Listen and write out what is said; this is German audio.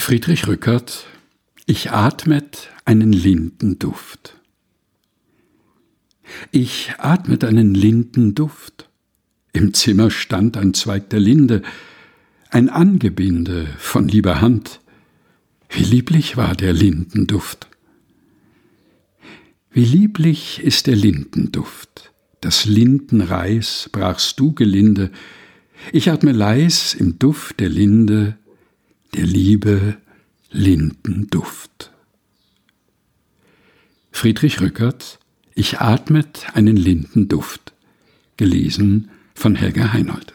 Friedrich Rückert Ich atmet einen Lindenduft. Ich atmet einen Lindenduft. Im Zimmer stand ein Zweig der Linde, ein Angebinde von lieber Hand. Wie lieblich war der Lindenduft. Wie lieblich ist der Lindenduft. Das Lindenreis brachst du gelinde. Ich atme leis im Duft der Linde der Liebe Lindenduft. Friedrich Rückert Ich atmet einen Lindenduft. Gelesen von Helga Heinold.